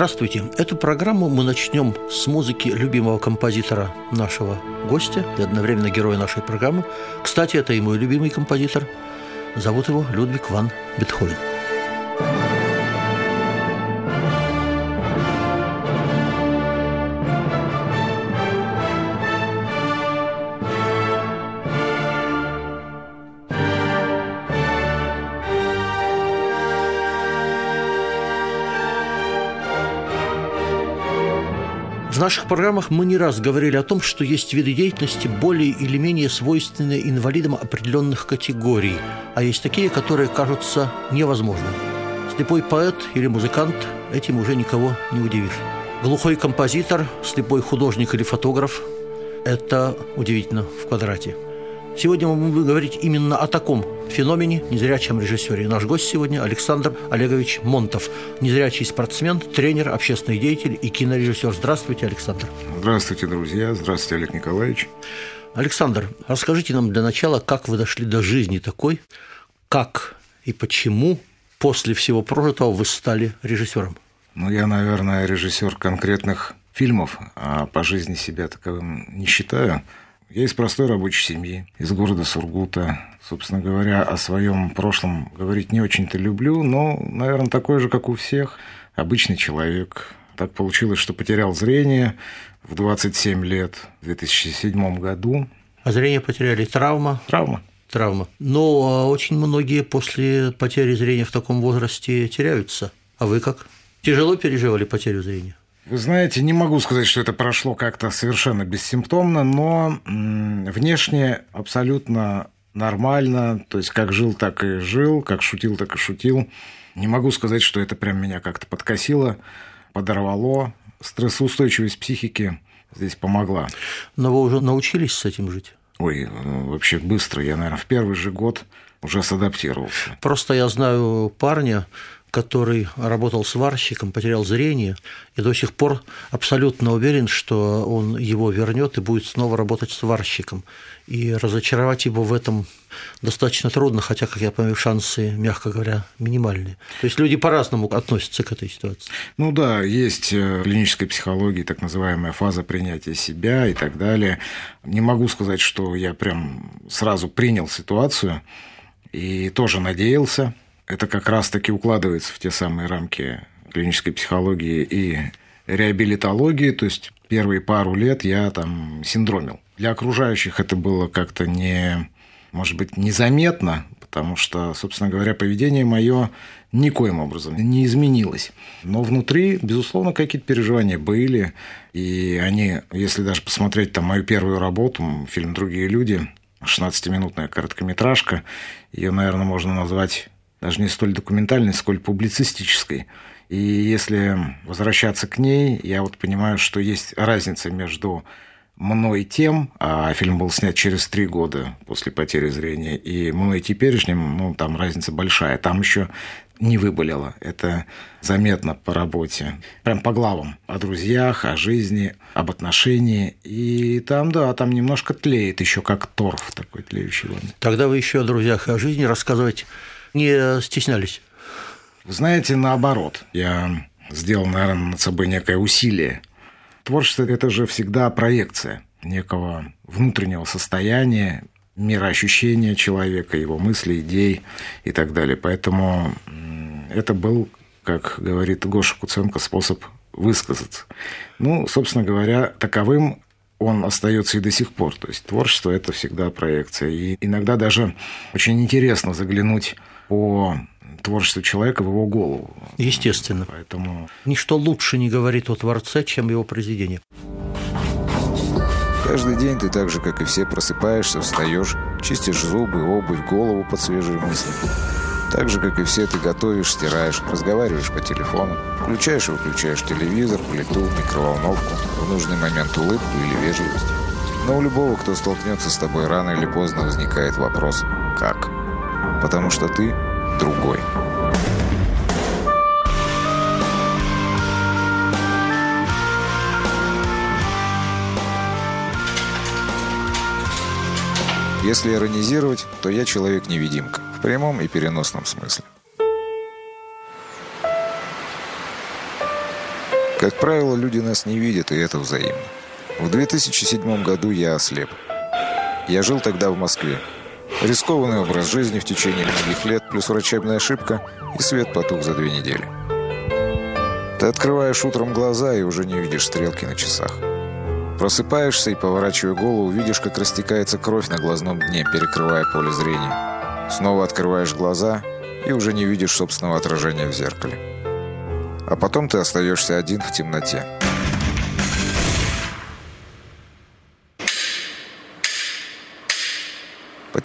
Здравствуйте. Эту программу мы начнем с музыки любимого композитора нашего гостя и одновременно героя нашей программы. Кстати, это и мой любимый композитор. Зовут его Людвиг ван Бетховен. Наших программах мы не раз говорили о том, что есть виды деятельности более или менее свойственные инвалидам определенных категорий, а есть такие, которые кажутся невозможными. Слепой поэт или музыкант этим уже никого не удивишь. Глухой композитор, слепой художник или фотограф – это удивительно в квадрате – Сегодня мы будем говорить именно о таком феномене, незрячем режиссере. Наш гость сегодня Александр Олегович Монтов, незрячий спортсмен, тренер, общественный деятель и кинорежиссер. Здравствуйте, Александр. Здравствуйте, друзья. Здравствуйте, Олег Николаевич. Александр, расскажите нам для начала, как вы дошли до жизни такой, как и почему после всего прожитого вы стали режиссером? Ну, я, наверное, режиссер конкретных фильмов, а по жизни себя таковым не считаю. Я из простой рабочей семьи, из города Сургута. Собственно говоря, о своем прошлом говорить не очень-то люблю, но, наверное, такой же, как у всех, обычный человек. Так получилось, что потерял зрение в 27 лет в 2007 году. А зрение потеряли травма? Травма. Травма. Но а, очень многие после потери зрения в таком возрасте теряются. А вы как? Тяжело переживали потерю зрения? Вы знаете, не могу сказать, что это прошло как-то совершенно бессимптомно, но внешне абсолютно нормально, то есть как жил, так и жил, как шутил, так и шутил. Не могу сказать, что это прям меня как-то подкосило, подорвало. Стрессоустойчивость психики здесь помогла. Но вы уже научились с этим жить? Ой, вообще быстро. Я, наверное, в первый же год уже садаптировался. Просто я знаю парня, который работал сварщиком, потерял зрение, и до сих пор абсолютно уверен, что он его вернет и будет снова работать сварщиком. И разочаровать его в этом достаточно трудно, хотя, как я понимаю, шансы, мягко говоря, минимальные. То есть люди по-разному относятся к этой ситуации. Ну да, есть в клинической психологии так называемая фаза принятия себя и так далее. Не могу сказать, что я прям сразу принял ситуацию и тоже надеялся, это как раз-таки укладывается в те самые рамки клинической психологии и реабилитологии, то есть первые пару лет я там синдромил. Для окружающих это было как-то не, может быть, незаметно, потому что, собственно говоря, поведение мое никоим образом не изменилось. Но внутри, безусловно, какие-то переживания были, и они, если даже посмотреть там мою первую работу, фильм «Другие люди», 16-минутная короткометражка, ее, наверное, можно назвать даже не столь документальной, сколь публицистической. И если возвращаться к ней, я вот понимаю, что есть разница между мной тем, а фильм был снят через три года после потери зрения, и мной теперешним, ну, там разница большая. Там еще не выболело. Это заметно по работе. Прям по главам. О друзьях, о жизни, об отношении. И там, да, там немножко тлеет еще как торф такой тлеющий. Тогда вы еще о друзьях и о жизни рассказывать не стеснялись? Знаете, наоборот. Я сделал, наверное, над собой некое усилие. Творчество – это же всегда проекция некого внутреннего состояния, мироощущения человека, его мыслей, идей и так далее. Поэтому это был, как говорит Гоша Куценко, способ высказаться. Ну, собственно говоря, таковым он остается и до сих пор. То есть творчество – это всегда проекция. И иногда даже очень интересно заглянуть по творчеству человека в его голову. Естественно. Поэтому... Ничто лучше не говорит о Творце, чем его произведение. Каждый день ты так же, как и все, просыпаешься, встаешь, чистишь зубы, обувь, голову под свежие мысли. Так же, как и все, ты готовишь, стираешь, разговариваешь по телефону, включаешь и выключаешь телевизор, плиту, микроволновку, в нужный момент улыбку или вежливость. Но у любого, кто столкнется с тобой, рано или поздно возникает вопрос «как?». Потому что ты другой. Если иронизировать, то я человек-невидимка. В прямом и переносном смысле. Как правило, люди нас не видят, и это взаимно. В 2007 году я ослеп. Я жил тогда в Москве. Рискованный образ жизни в течение многих лет, плюс врачебная ошибка, и свет потух за две недели. Ты открываешь утром глаза и уже не видишь стрелки на часах. Просыпаешься и, поворачивая голову, видишь, как растекается кровь на глазном дне, перекрывая поле зрения. Снова открываешь глаза и уже не видишь собственного отражения в зеркале. А потом ты остаешься один в темноте.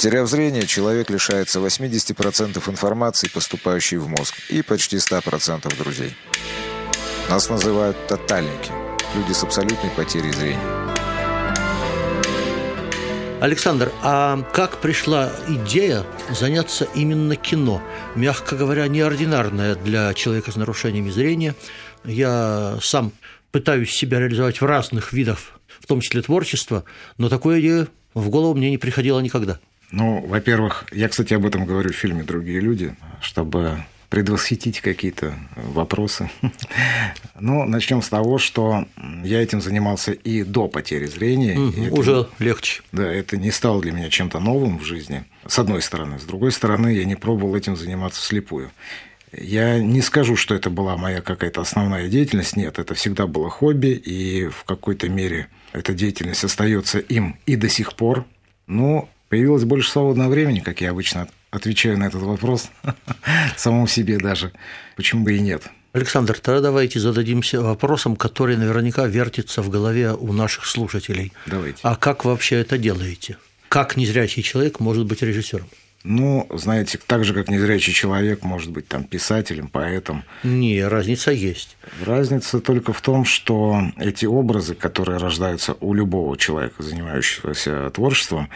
Потеряв зрение, человек лишается 80% информации, поступающей в мозг, и почти 100% друзей. Нас называют тотальники – люди с абсолютной потерей зрения. Александр, а как пришла идея заняться именно кино? Мягко говоря, неординарная для человека с нарушениями зрения. Я сам пытаюсь себя реализовать в разных видах, в том числе творчества, но такое идея в голову мне не приходило никогда. Ну, во-первых, я, кстати, об этом говорю в фильме «Другие люди», чтобы предвосхитить какие-то вопросы. Ну, начнем с того, что я этим занимался и до потери зрения. Угу, уже это, легче. Да, это не стало для меня чем-то новым в жизни, с одной стороны. С другой стороны, я не пробовал этим заниматься вслепую. Я не скажу, что это была моя какая-то основная деятельность. Нет, это всегда было хобби, и в какой-то мере эта деятельность остается им и до сих пор. Но появилось больше свободного времени, как я обычно отвечаю на этот вопрос самому себе даже. Почему бы и нет? Александр, тогда давайте зададимся вопросом, который наверняка вертится в голове у наших слушателей. Давайте. А как вообще это делаете? Как незрячий человек может быть режиссером? Ну, знаете, так же, как незрячий человек может быть там писателем, поэтом. Не, разница есть. Разница только в том, что эти образы, которые рождаются у любого человека, занимающегося творчеством,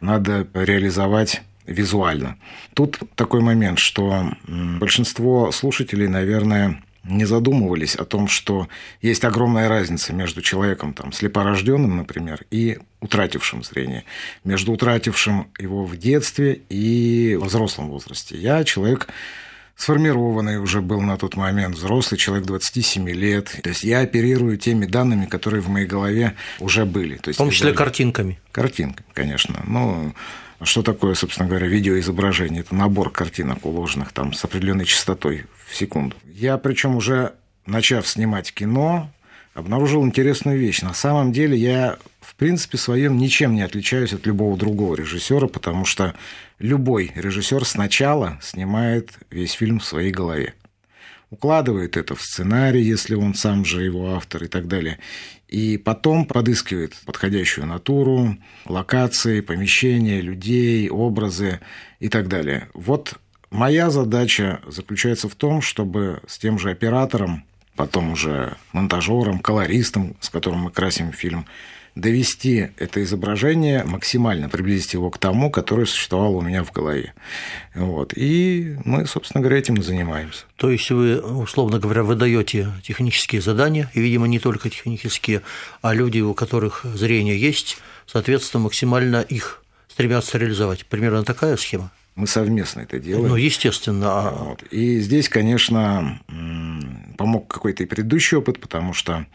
надо реализовать визуально. Тут такой момент, что большинство слушателей, наверное, не задумывались о том, что есть огромная разница между человеком там, слепорожденным, например, и утратившим зрение, между утратившим его в детстве и во взрослом возрасте. Я человек сформированный уже был на тот момент, взрослый человек 27 лет. То есть я оперирую теми данными, которые в моей голове уже были. То есть, в том числе картинками. Картинками, конечно. Ну, что такое, собственно говоря, видеоизображение? Это набор картинок, уложенных там с определенной частотой в секунду. Я, причем уже начав снимать кино, обнаружил интересную вещь. На самом деле я, в принципе, своем ничем не отличаюсь от любого другого режиссера, потому что любой режиссер сначала снимает весь фильм в своей голове укладывает это в сценарий, если он сам же его автор и так далее. И потом подыскивает подходящую натуру, локации, помещения, людей, образы и так далее. Вот моя задача заключается в том, чтобы с тем же оператором, потом уже монтажером, колористом, с которым мы красим фильм, довести это изображение максимально, приблизить его к тому, которое существовало у меня в голове. Вот. И мы, собственно говоря, этим и занимаемся. То есть вы, условно говоря, выдаете технические задания, и, видимо, не только технические, а люди, у которых зрение есть, соответственно, максимально их стремятся реализовать. Примерно такая схема? Мы совместно это делаем. Ну, естественно. А вот. И здесь, конечно, помог какой-то и предыдущий опыт, потому что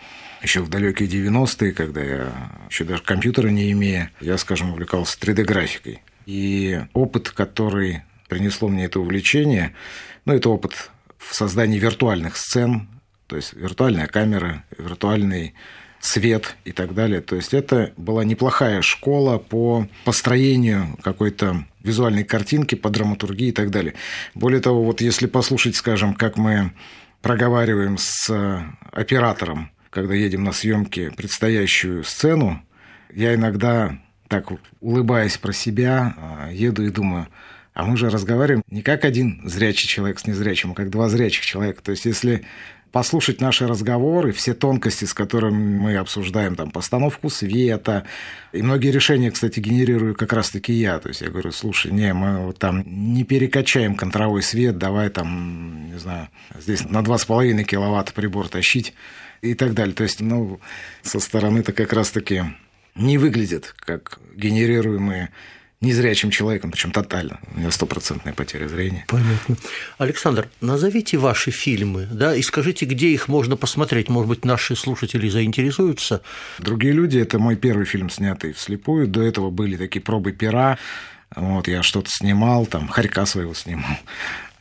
еще в далекие 90-е, когда я еще даже компьютера не имея, я, скажем, увлекался 3D-графикой. И опыт, который принесло мне это увлечение, ну, это опыт в создании виртуальных сцен, то есть виртуальная камера, виртуальный свет и так далее. То есть это была неплохая школа по построению какой-то визуальной картинки, по драматургии и так далее. Более того, вот если послушать, скажем, как мы проговариваем с оператором когда едем на съемки предстоящую сцену, я иногда так улыбаясь про себя, а, еду и думаю, А мы же разговариваем не как один зрячий человек с незрячим, а как два зрячих человека. То есть, если послушать наши разговоры, все тонкости, с которыми мы обсуждаем там постановку света, и многие решения, кстати, генерирую как раз-таки я. То есть я говорю, слушай, не, мы вот там не перекачаем контровой свет, давай там, не знаю, здесь на 2,5 киловатт прибор тащить и так далее. То есть, ну, со стороны-то как раз-таки не выглядит как генерируемые незрячим человеком, причем тотально. У меня стопроцентная потеря зрения. Понятно. Александр, назовите ваши фильмы, да, и скажите, где их можно посмотреть. Может быть, наши слушатели заинтересуются. Другие люди – это мой первый фильм, снятый вслепую. До этого были такие пробы пера. Вот, я что-то снимал, там, хорька своего снимал.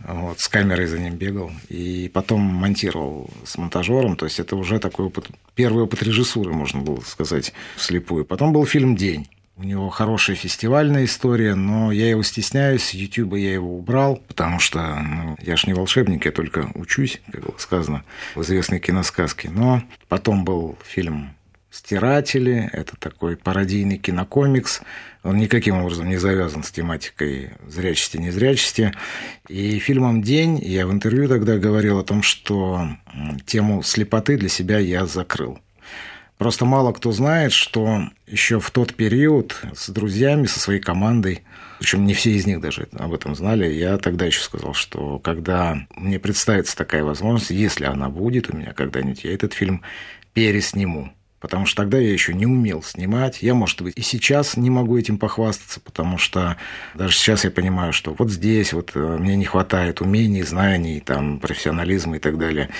Вот, с камерой за ним бегал. И потом монтировал с монтажером. То есть, это уже такой опыт, первый опыт режиссуры, можно было сказать, вслепую. Потом был фильм «День». У него хорошая фестивальная история, но я его стесняюсь, Ютуба я его убрал, потому что ну, я ж не волшебник, я только учусь, как было сказано в известной киносказке. Но потом был фильм «Стиратели», это такой пародийный кинокомикс, он никаким образом не завязан с тематикой зрячести-незрячести. И фильмом «День» я в интервью тогда говорил о том, что тему слепоты для себя я закрыл. Просто мало кто знает, что еще в тот период с друзьями, со своей командой, причем не все из них даже об этом знали, я тогда еще сказал, что когда мне представится такая возможность, если она будет у меня когда-нибудь, я этот фильм пересниму. Потому что тогда я еще не умел снимать. Я, может быть, и сейчас не могу этим похвастаться, потому что даже сейчас я понимаю, что вот здесь вот э, мне не хватает умений, знаний, там, профессионализма и так далее.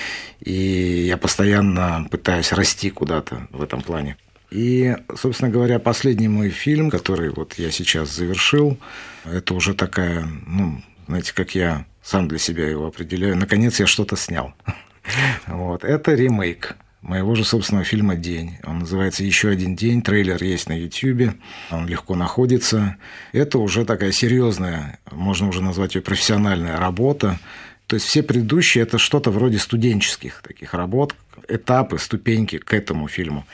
И я постоянно пытаюсь расти куда-то в этом плане. И, собственно говоря, последний мой фильм, который вот я сейчас завершил, это уже такая, ну, знаете, как я сам для себя его определяю, наконец я что-то снял. Вот. Это ремейк моего же собственного фильма «День». Он называется «Еще один день». Трейлер есть на YouTube. Он легко находится. Это уже такая серьезная, можно уже назвать ее профессиональная работа. То есть все предыдущие – это что-то вроде студенческих таких работ, этапы, ступеньки к этому фильму.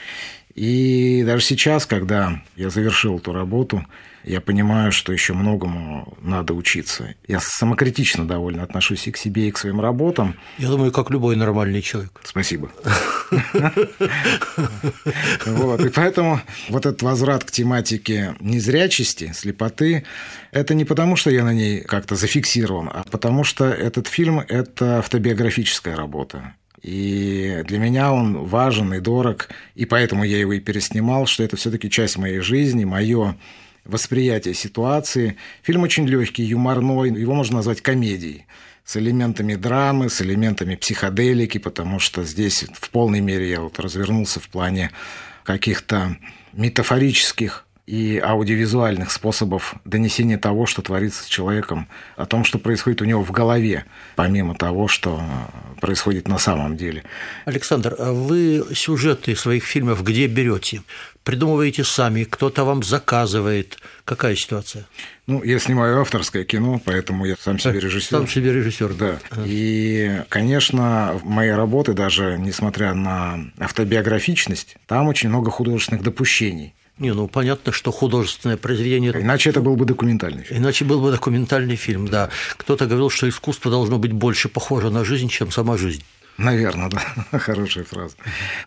И даже сейчас, когда я завершил эту работу, я понимаю, что еще многому надо учиться. Я самокритично довольно отношусь и к себе, и к своим работам. Я думаю, как любой нормальный человек. Спасибо. Вот, и поэтому вот этот возврат к тематике незрячести, слепоты, это не потому, что я на ней как-то зафиксирован, а потому что этот фильм – это автобиографическая работа. И для меня он важен и дорог, и поэтому я его и переснимал, что это все-таки часть моей жизни, мое восприятие ситуации. Фильм очень легкий, юморной, его можно назвать комедией с элементами драмы, с элементами психоделики, потому что здесь в полной мере я вот развернулся в плане каких-то метафорических и аудиовизуальных способов донесения того, что творится с человеком, о том, что происходит у него в голове, помимо того, что происходит на самом деле. Александр, а вы сюжеты своих фильмов где берете? Придумываете сами, кто-то вам заказывает? Какая ситуация? Ну, я снимаю авторское кино, поэтому я сам себе режиссер. Сам себе режиссер, да. И, конечно, мои работы, даже несмотря на автобиографичность, там очень много художественных допущений. Не, ну понятно, что художественное произведение. Иначе это был бы документальный фильм. Иначе был бы документальный фильм, да. Кто-то говорил, что искусство должно быть больше похоже на жизнь, чем сама жизнь. Наверное, да. Хорошая фраза.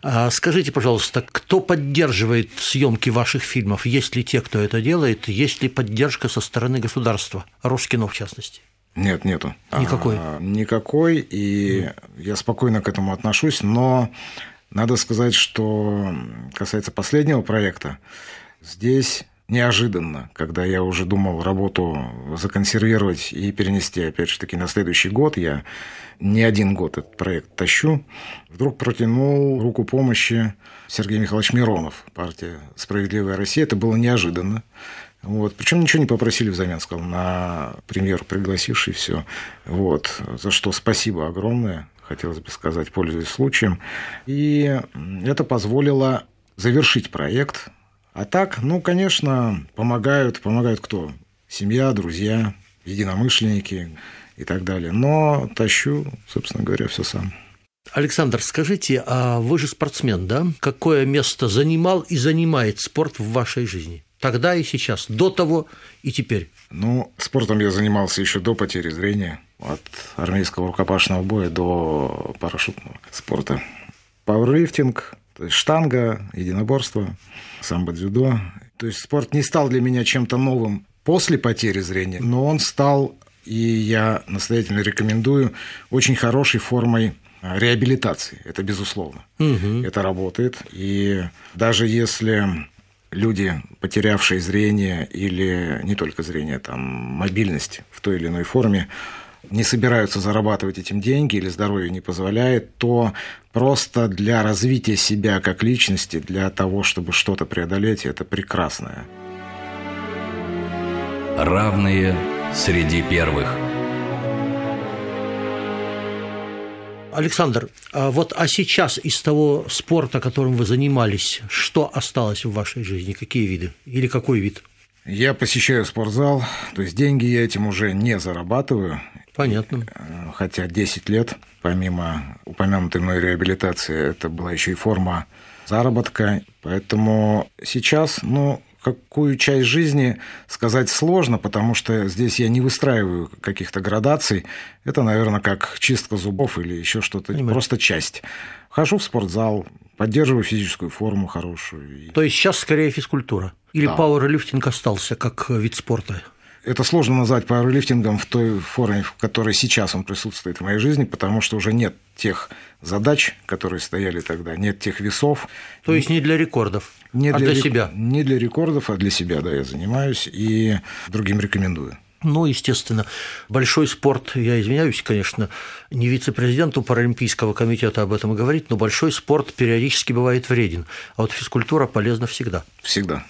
А скажите, пожалуйста, кто поддерживает съемки ваших фильмов? Есть ли те, кто это делает? Есть ли поддержка со стороны государства? Роскино, в частности? Нет, нету. Никакой? А, никакой, и mm. я спокойно к этому отношусь, но надо сказать, что касается последнего проекта, здесь неожиданно, когда я уже думал работу законсервировать и перенести, опять же таки, на следующий год, я не один год этот проект тащу, вдруг протянул руку помощи Сергей Михайлович Миронов, партия «Справедливая Россия». Это было неожиданно. Вот. Причем ничего не попросили взамен, сказал, на премьеру пригласивший все. Вот. За что спасибо огромное хотелось бы сказать, пользуясь случаем. И это позволило завершить проект. А так, ну, конечно, помогают, помогают кто? Семья, друзья, единомышленники и так далее. Но тащу, собственно говоря, все сам. Александр, скажите, а вы же спортсмен, да? Какое место занимал и занимает спорт в вашей жизни? тогда и сейчас, до того и теперь? Ну, спортом я занимался еще до потери зрения, от армейского рукопашного боя до парашютного спорта. Пауэрлифтинг, то есть штанга, единоборство, самбо-дзюдо. То есть спорт не стал для меня чем-то новым после потери зрения, но он стал, и я настоятельно рекомендую, очень хорошей формой реабилитации. Это безусловно. Угу. Это работает. И даже если люди, потерявшие зрение или не только зрение, там, мобильность в той или иной форме, не собираются зарабатывать этим деньги или здоровье не позволяет, то просто для развития себя как личности, для того, чтобы что-то преодолеть, это прекрасное. Равные среди первых – Александр, а вот а сейчас из того спорта, которым вы занимались, что осталось в вашей жизни? Какие виды? Или какой вид? Я посещаю спортзал, то есть деньги я этим уже не зарабатываю. Понятно. Хотя 10 лет, помимо упомянутой мной реабилитации, это была еще и форма заработка. Поэтому сейчас, ну, какую часть жизни сказать сложно, потому что здесь я не выстраиваю каких-то градаций. Это, наверное, как чистка зубов или еще что-то, Понимаю. просто часть. Хожу в спортзал, поддерживаю физическую форму хорошую. То есть сейчас скорее физкультура? Или да. пауэрлифтинг остался как вид спорта? Это сложно назвать пауэрлифтингом в той форме, в которой сейчас он присутствует в моей жизни, потому что уже нет тех задач, которые стояли тогда, нет тех весов. То есть не для рекордов, не а для, для себя? Не для рекордов, а для себя, да, я занимаюсь и другим рекомендую. Ну, естественно, большой спорт, я извиняюсь, конечно, не вице-президенту Паралимпийского комитета об этом говорить, но большой спорт периодически бывает вреден, а вот физкультура полезна всегда. Всегда.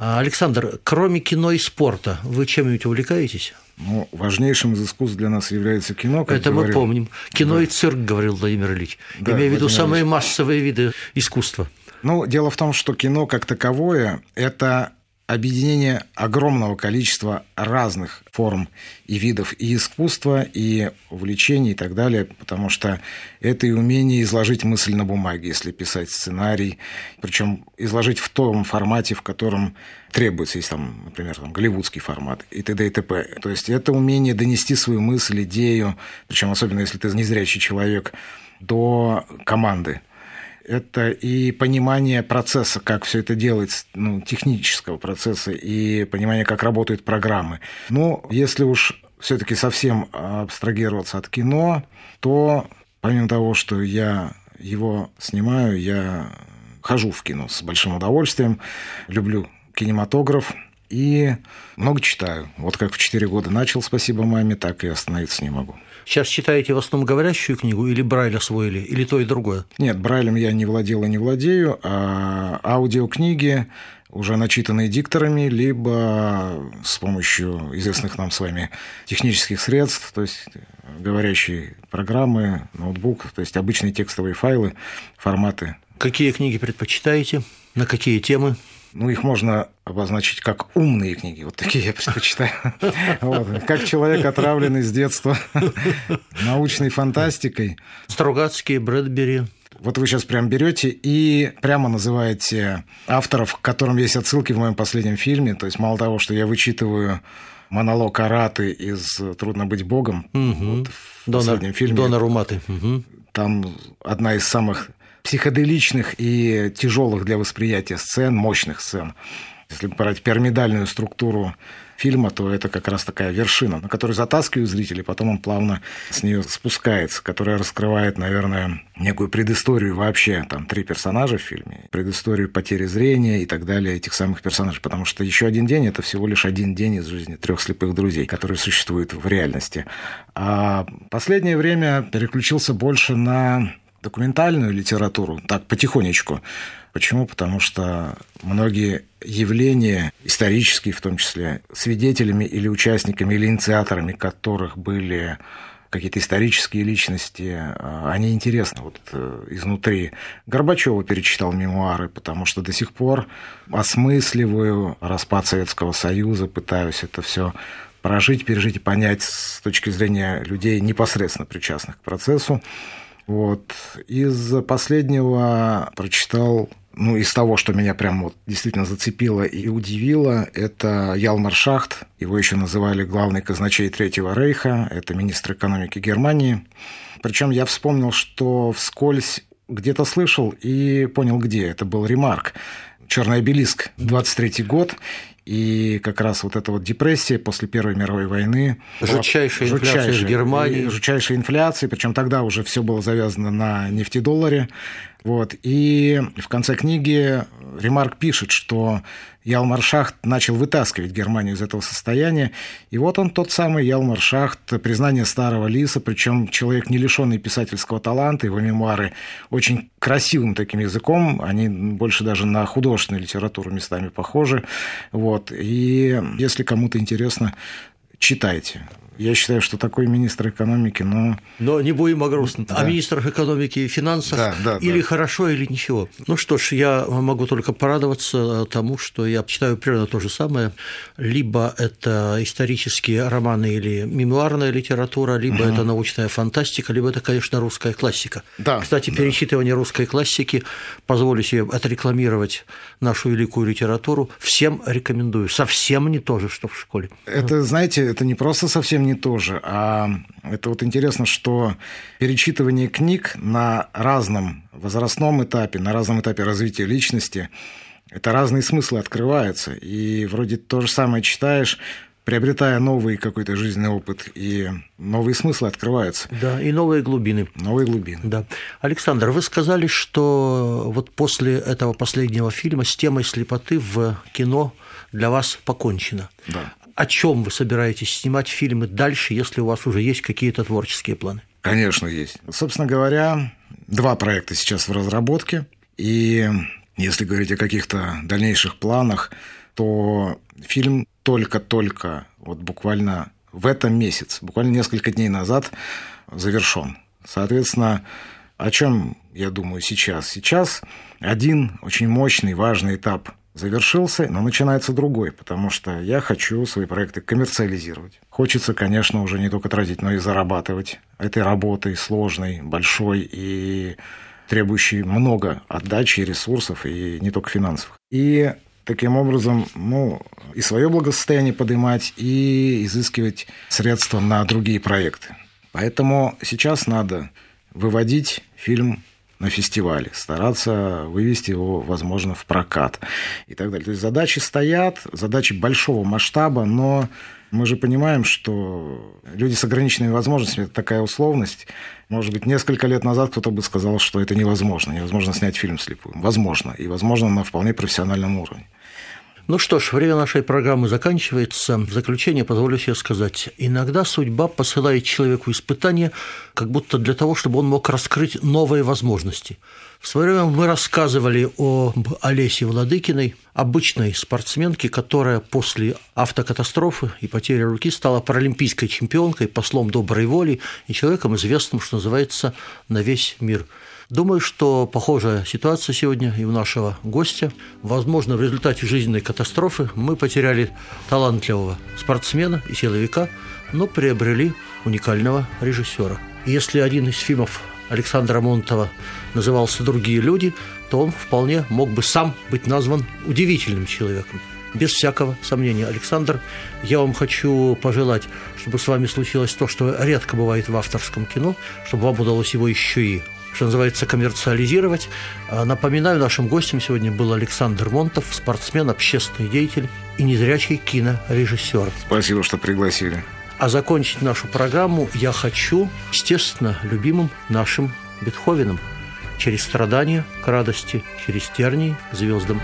А, Александр, кроме кино и спорта, вы чем-нибудь увлекаетесь? Ну, важнейшим из искусств для нас является кино. Как Это говорил. мы помним. Кино да. и цирк, говорил Владимир Ильич. Да, имея в виду самые массовые виды искусства. Ну, дело в том, что кино как таковое – это объединение огромного количества разных форм и видов и искусства, и увлечений и так далее, потому что это и умение изложить мысль на бумаге, если писать сценарий, причем изложить в том формате, в котором требуется, есть там, например, там, голливудский формат и т.д. и т.п. То есть это умение донести свою мысль, идею, причем особенно если ты незрячий человек, до команды это и понимание процесса, как все это делается, ну, технического процесса, и понимание, как работают программы. Но если уж все-таки совсем абстрагироваться от кино, то помимо того, что я его снимаю, я хожу в кино с большим удовольствием, люблю кинематограф и много читаю. Вот как в 4 года начал «Спасибо маме», так и остановиться не могу. Сейчас читаете в основном говорящую книгу или Брайль освоили, или то и другое? Нет, Брайлем я не владел и не владею, а аудиокниги уже начитанные дикторами, либо с помощью известных нам с вами технических средств, то есть говорящие программы, ноутбук, то есть обычные текстовые файлы, форматы. Какие книги предпочитаете? На какие темы? Ну, их можно обозначить как умные книги. Вот такие я предпочитаю. Вот. Как человек, отравленный с детства научной фантастикой. Стругацкий, Брэдбери. Вот вы сейчас прям берете и прямо называете авторов, к которым есть отсылки в моем последнем фильме. То есть мало того, что я вычитываю монолог Араты из «Трудно быть богом» угу. вот в Донор, последнем фильме. Донор Уматы. Угу. Там одна из самых психоделичных и тяжелых для восприятия сцен, мощных сцен. Если брать пирамидальную структуру фильма, то это как раз такая вершина, на которую затаскивают зрители, потом он плавно с нее спускается, которая раскрывает, наверное, некую предысторию вообще, там три персонажа в фильме, предысторию потери зрения и так далее этих самых персонажей, потому что еще один день – это всего лишь один день из жизни трех слепых друзей, которые существуют в реальности. А последнее время переключился больше на документальную литературу, так потихонечку. Почему? Потому что многие явления, исторические в том числе, свидетелями или участниками, или инициаторами которых были какие-то исторические личности, а, они интересны вот э, изнутри. Горбачева перечитал мемуары, потому что до сих пор осмысливаю распад Советского Союза, пытаюсь это все прожить, пережить и понять с точки зрения людей, непосредственно причастных к процессу. Вот. Из последнего прочитал ну, из того, что меня прям вот действительно зацепило и удивило, это Ялмар Шахт. Его еще называли главный казначей Третьего Рейха. Это министр экономики Германии. Причем я вспомнил, что вскользь где-то слышал и понял, где. Это был ремарк. Черный обелиск, 23 год, и как раз вот эта вот депрессия после Первой мировой войны. Жутчайшая инфляция в Германии. Жутчайшая инфляция, причем тогда уже все было завязано на нефтедолларе. Вот. И в конце книги Ремарк пишет, что Ялмар Шахт начал вытаскивать Германию из этого состояния. И вот он тот самый Ялмар Шахт, признание старого лиса, причем человек, не лишенный писательского таланта, его мемуары очень красивым таким языком, они больше даже на художественную литературу местами похожи. Вот. И если кому-то интересно, читайте. Я считаю, что такой министр экономики, но... Но не будем о грустном. Да. О министрах экономики и финансах да, да, или да. хорошо, или ничего. Ну что ж, я могу только порадоваться тому, что я читаю примерно то же самое. Либо это исторические романы или мемуарная литература, либо угу. это научная фантастика, либо это, конечно, русская классика. Да, Кстати, да. перечитывание русской классики, позволю себе отрекламировать нашу великую литературу, всем рекомендую. Совсем не то же, что в школе. Это, знаете, это не просто совсем не то же, а это вот интересно, что перечитывание книг на разном возрастном этапе, на разном этапе развития личности, это разные смыслы открываются. И вроде то же самое читаешь, приобретая новый какой-то жизненный опыт, и новые смыслы открываются. Да, и новые глубины. Новые глубины. Да. Александр, вы сказали, что вот после этого последнего фильма с темой слепоты в кино для вас покончено. Да о чем вы собираетесь снимать фильмы дальше, если у вас уже есть какие-то творческие планы? Конечно, есть. Собственно говоря, два проекта сейчас в разработке. И если говорить о каких-то дальнейших планах, то фильм только-только, вот буквально в этом месяце, буквально несколько дней назад завершен. Соответственно, о чем я думаю сейчас? Сейчас один очень мощный, важный этап завершился, но начинается другой, потому что я хочу свои проекты коммерциализировать. Хочется, конечно, уже не только тратить, но и зарабатывать этой работой сложной, большой и требующей много отдачи, ресурсов и не только финансовых. И таким образом, ну, и свое благосостояние поднимать, и изыскивать средства на другие проекты. Поэтому сейчас надо выводить фильм на фестивале, стараться вывести его, возможно, в прокат и так далее. То есть задачи стоят, задачи большого масштаба, но мы же понимаем, что люди с ограниченными возможностями – это такая условность. Может быть, несколько лет назад кто-то бы сказал, что это невозможно. Невозможно снять фильм слепую. Возможно. И возможно на вполне профессиональном уровне. Ну что ж, время нашей программы заканчивается. В заключение позволю себе сказать, иногда судьба посылает человеку испытания, как будто для того, чтобы он мог раскрыть новые возможности. В свое время мы рассказывали о Олесе Владыкиной, обычной спортсменке, которая после автокатастрофы и потери руки стала паралимпийской чемпионкой, послом доброй воли и человеком известным, что называется, на весь мир – Думаю, что похожая ситуация сегодня и у нашего гостя. Возможно, в результате жизненной катастрофы мы потеряли талантливого спортсмена и силовика, но приобрели уникального режиссера. Если один из фильмов Александра Монтова назывался «Другие люди», то он вполне мог бы сам быть назван удивительным человеком. Без всякого сомнения, Александр, я вам хочу пожелать, чтобы с вами случилось то, что редко бывает в авторском кино, чтобы вам удалось его еще и что называется, коммерциализировать. А, напоминаю, нашим гостем сегодня был Александр Монтов, спортсмен, общественный деятель и незрячий кинорежиссер. Спасибо, что пригласили. А закончить нашу программу я хочу, естественно, любимым нашим Бетховеном. Через страдания к радости, через тернии к звездам.